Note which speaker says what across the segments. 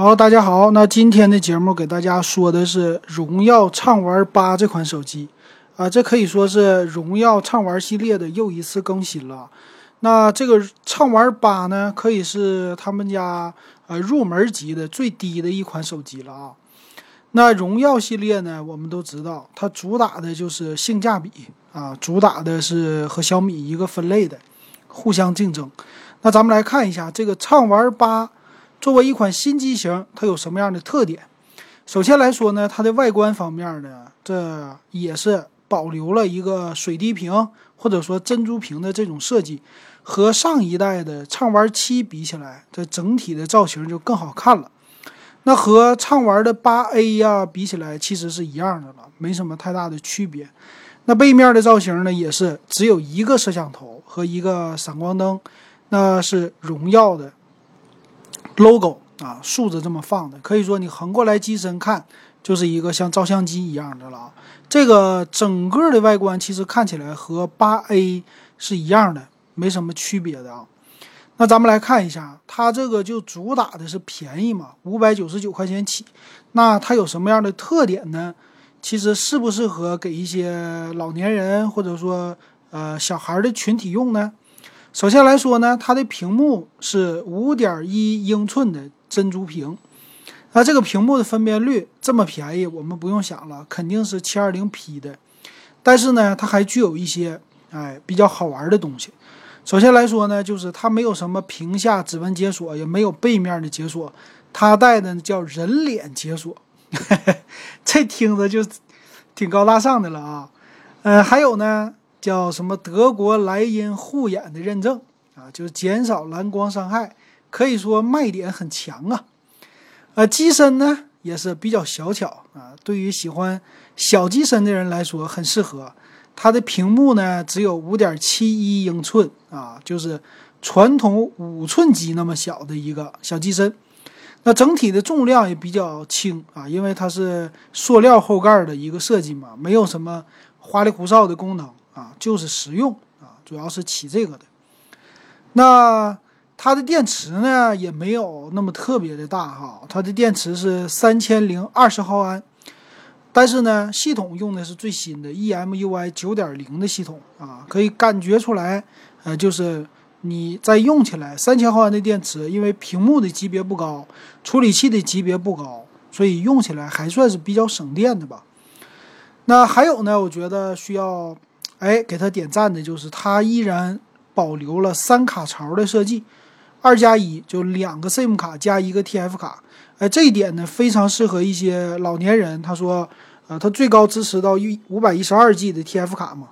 Speaker 1: 好，大家好，那今天的节目给大家说的是荣耀畅玩八这款手机，啊，这可以说是荣耀畅玩系列的又一次更新了。那这个畅玩八呢，可以是他们家呃入门级的最低的一款手机了啊。那荣耀系列呢，我们都知道，它主打的就是性价比啊，主打的是和小米一个分类的，互相竞争。那咱们来看一下这个畅玩八。作为一款新机型，它有什么样的特点？首先来说呢，它的外观方面呢，这也是保留了一个水滴屏或者说珍珠屏的这种设计，和上一代的畅玩七比起来，这整体的造型就更好看了。那和畅玩的八 A 呀比起来，其实是一样的了，没什么太大的区别。那背面的造型呢，也是只有一个摄像头和一个闪光灯，那是荣耀的。Logo 啊，竖着这么放的，可以说你横过来机身看，就是一个像照相机一样的了啊。这个整个的外观其实看起来和八 A 是一样的，没什么区别的啊。那咱们来看一下，它这个就主打的是便宜嘛，五百九十九块钱起。那它有什么样的特点呢？其实适不适合给一些老年人或者说呃小孩的群体用呢？首先来说呢，它的屏幕是五点一英寸的珍珠屏，那这个屏幕的分辨率这么便宜，我们不用想了，肯定是七二零 P 的。但是呢，它还具有一些哎比较好玩的东西。首先来说呢，就是它没有什么屏下指纹解锁，也没有背面的解锁，它带的叫人脸解锁，这听着就挺高大上的了啊。呃，还有呢。叫什么德国莱茵护眼的认证啊，就是减少蓝光伤害，可以说卖点很强啊。呃，机身呢也是比较小巧啊，对于喜欢小机身的人来说很适合。它的屏幕呢只有五点七一英寸啊，就是传统五寸机那么小的一个小机身。那整体的重量也比较轻啊，因为它是塑料后盖的一个设计嘛，没有什么花里胡哨的功能。啊，就是实用啊，主要是起这个的。那它的电池呢，也没有那么特别的大哈，它的电池是三千零二十毫安，但是呢，系统用的是最新的 EMUI 九点零的系统啊，可以感觉出来，呃，就是你在用起来，三千毫安的电池，因为屏幕的级别不高，处理器的级别不高，所以用起来还算是比较省电的吧。那还有呢，我觉得需要。哎，给他点赞的就是它依然保留了三卡槽的设计，二加一就两个 SIM 卡加一个 TF 卡。哎，这一点呢非常适合一些老年人。他说，呃，它最高支持到一五百一十二 G 的 TF 卡嘛，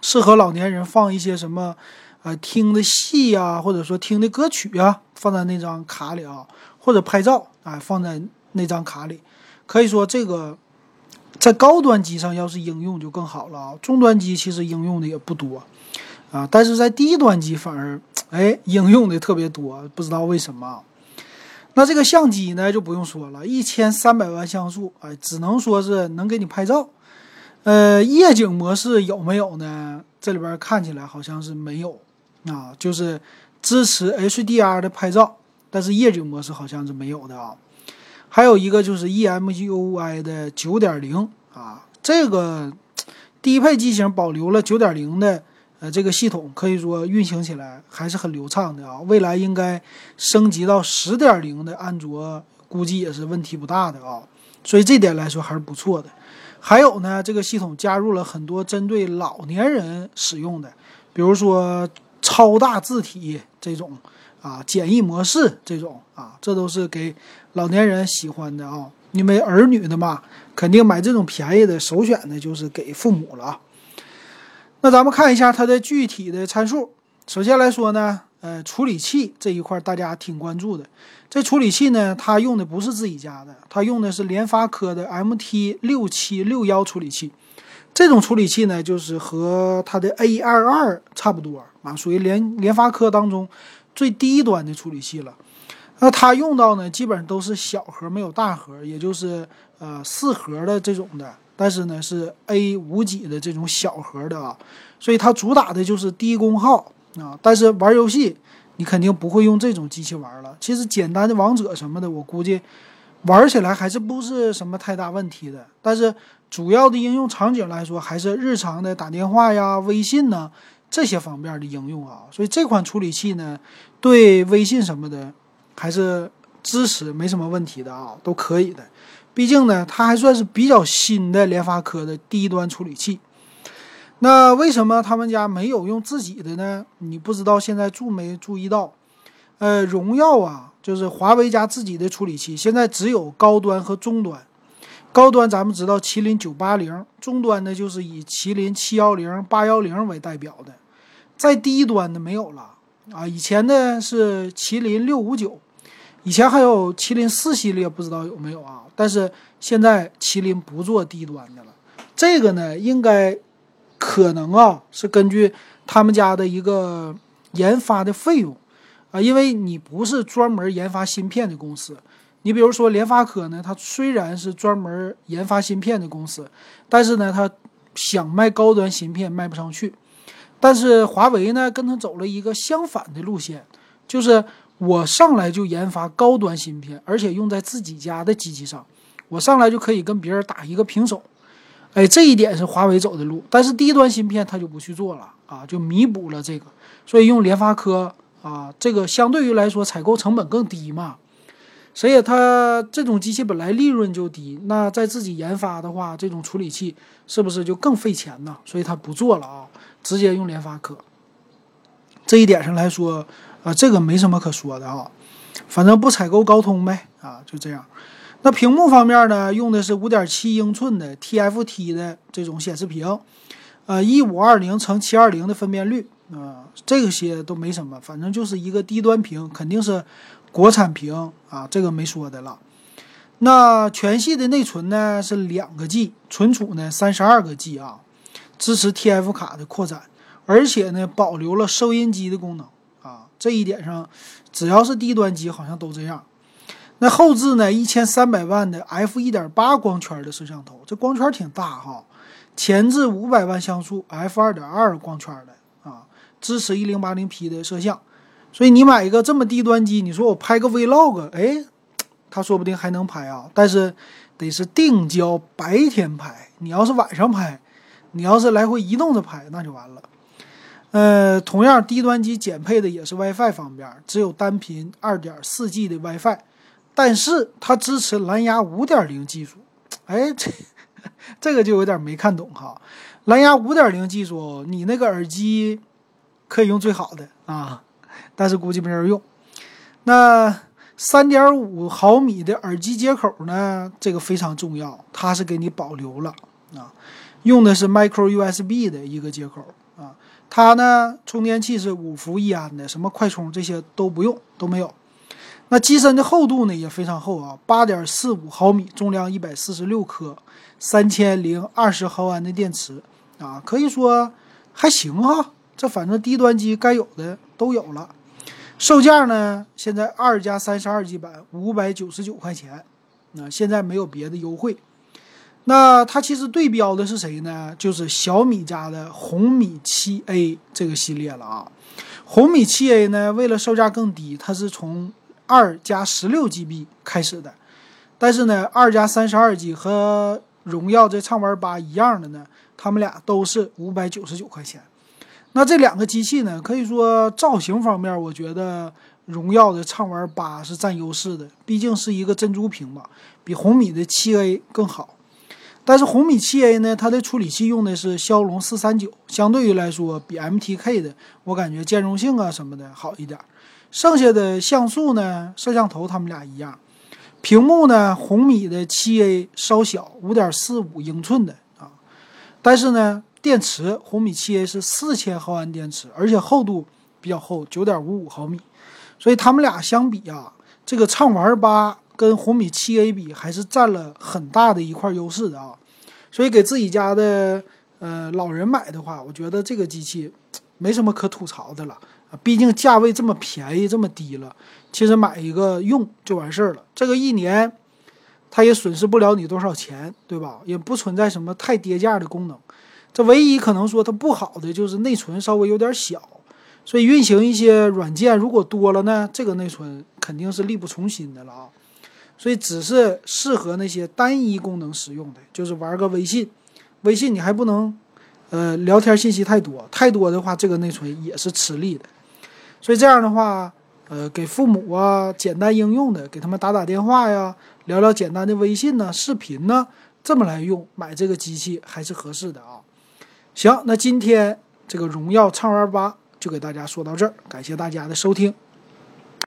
Speaker 1: 适合老年人放一些什么，呃，听的戏呀，或者说听的歌曲啊，放在那张卡里啊，或者拍照啊，放在那张卡里。可以说这个。在高端机上，要是应用就更好了啊。中端机其实应用的也不多，啊，但是在低端机反而，哎，应用的特别多，不知道为什么。那这个相机呢，就不用说了，一千三百万像素，哎，只能说是能给你拍照。呃，夜景模式有没有呢？这里边看起来好像是没有啊，就是支持 HDR 的拍照，但是夜景模式好像是没有的啊。还有一个就是 EMUI 的九点零啊，这个低配机型保留了九点零的呃这个系统，可以说运行起来还是很流畅的啊。未来应该升级到十点零的安卓，估计也是问题不大的啊。所以这点来说还是不错的。还有呢，这个系统加入了很多针对老年人使用的，比如说超大字体这种。啊，简易模式这种啊，这都是给老年人喜欢的啊，因为儿女的嘛，肯定买这种便宜的，首选的就是给父母了啊。那咱们看一下它的具体的参数。首先来说呢，呃，处理器这一块大家挺关注的。这处理器呢，它用的不是自己家的，它用的是联发科的 MT 六七六幺处理器。这种处理器呢，就是和它的 A 二二差不多啊，属于联联发科当中。最低端的处理器了，那它用到呢，基本上都是小核，没有大核，也就是呃四核的这种的，但是呢是 A 五几的这种小核的啊，所以它主打的就是低功耗啊，但是玩游戏你肯定不会用这种机器玩了。其实简单的王者什么的，我估计玩起来还是不是什么太大问题的。但是主要的应用场景来说，还是日常的打电话呀、微信呐这些方面的应用啊。所以这款处理器呢，对微信什么的还是支持，没什么问题的啊，都可以的。毕竟呢，它还算是比较新的联发科的低端处理器。那为什么他们家没有用自己的呢？你不知道现在注没注意到？呃，荣耀啊，就是华为家自己的处理器，现在只有高端和中端。高端咱们知道麒麟九八零，中端呢就是以麒麟七幺零、八幺零为代表的，在低端的没有了啊。以前呢是麒麟六五九。以前还有麒麟四系列，不知道有没有啊？但是现在麒麟不做低端的了。这个呢，应该可能啊，是根据他们家的一个研发的费用啊，因为你不是专门研发芯片的公司。你比如说联发科呢，它虽然是专门研发芯片的公司，但是呢，它想卖高端芯片卖不上去。但是华为呢，跟他走了一个相反的路线，就是。我上来就研发高端芯片，而且用在自己家的机器上，我上来就可以跟别人打一个平手。哎，这一点是华为走的路，但是低端芯片他就不去做了啊，就弥补了这个，所以用联发科啊，这个相对于来说采购成本更低嘛。所以它这种机器本来利润就低，那在自己研发的话，这种处理器是不是就更费钱呢？所以它不做了啊，直接用联发科。这一点上来说。啊，这个没什么可说的啊，反正不采购高通呗啊，就这样。那屏幕方面呢，用的是五点七英寸的 TFT 的这种显示屏，呃，一五二零乘七二零的分辨率啊，这些都没什么，反正就是一个低端屏，肯定是国产屏啊，这个没说的了。那全系的内存呢是两个 G，存储呢三十二个 G 啊，支持 TF 卡的扩展，而且呢保留了收音机的功能啊。这一点上，只要是低端机好像都这样。那后置呢？一千三百万的 f 一点八光圈的摄像头，这光圈挺大哈。前置五百万像素 f 二点二光圈的啊，支持一零八零 P 的摄像。所以你买一个这么低端机，你说我拍个 vlog，哎，它说不定还能拍啊。但是得是定焦，白天拍。你要是晚上拍，你要是来回移动着拍，那就完了。呃，同样低端机减配的也是 WiFi 方面，只有单频 2.4G 的 WiFi，但是它支持蓝牙5.0技术。哎，这这个就有点没看懂哈。蓝牙5.0技术，你那个耳机可以用最好的啊，但是估计没人用。那3.5毫米的耳机接口呢？这个非常重要，它是给你保留了啊，用的是 Micro USB 的一个接口啊。它呢，充电器是五伏一安的，什么快充这些都不用，都没有。那机身的厚度呢也非常厚啊，八点四五毫米，重量一百四十六克，三千零二十毫安的电池啊，可以说还行哈。这反正低端机该有的都有了。售价呢，现在二加三十二 G 版五百九十九块钱，那现在没有别的优惠。那它其实对标的是谁呢？就是小米家的红米七 A 这个系列了啊。红米七 A 呢，为了售价更低，它是从二加十六 GB 开始的。但是呢，二加三十二 G 和荣耀这畅玩八一样的呢，他们俩都是五百九十九块钱。那这两个机器呢，可以说造型方面，我觉得荣耀的畅玩八是占优势的，毕竟是一个珍珠屏嘛，比红米的七 A 更好。但是红米七 A 呢，它的处理器用的是骁龙四三九，相对于来说比 MTK 的，我感觉兼容性啊什么的好一点。剩下的像素呢，摄像头它们俩一样。屏幕呢，红米的七 A 稍小，五点四五英寸的啊。但是呢，电池红米七 A 是四千毫安电池，而且厚度比较厚，九点五五毫米。所以它们俩相比啊，这个畅玩八。跟红米七 A 比，还是占了很大的一块优势的啊，所以给自己家的呃老人买的话，我觉得这个机器没什么可吐槽的了啊，毕竟价位这么便宜这么低了，其实买一个用就完事儿了，这个一年它也损失不了你多少钱，对吧？也不存在什么太跌价的功能，这唯一可能说它不好的就是内存稍微有点小，所以运行一些软件如果多了呢，这个内存肯定是力不从心的了啊。所以只是适合那些单一功能使用的，就是玩个微信，微信你还不能，呃，聊天信息太多，太多的话这个内存也是吃力的。所以这样的话，呃，给父母啊简单应用的，给他们打打电话呀，聊聊简单的微信呢、视频呢，这么来用，买这个机器还是合适的啊。行，那今天这个荣耀畅玩八就给大家说到这儿，感谢大家的收听。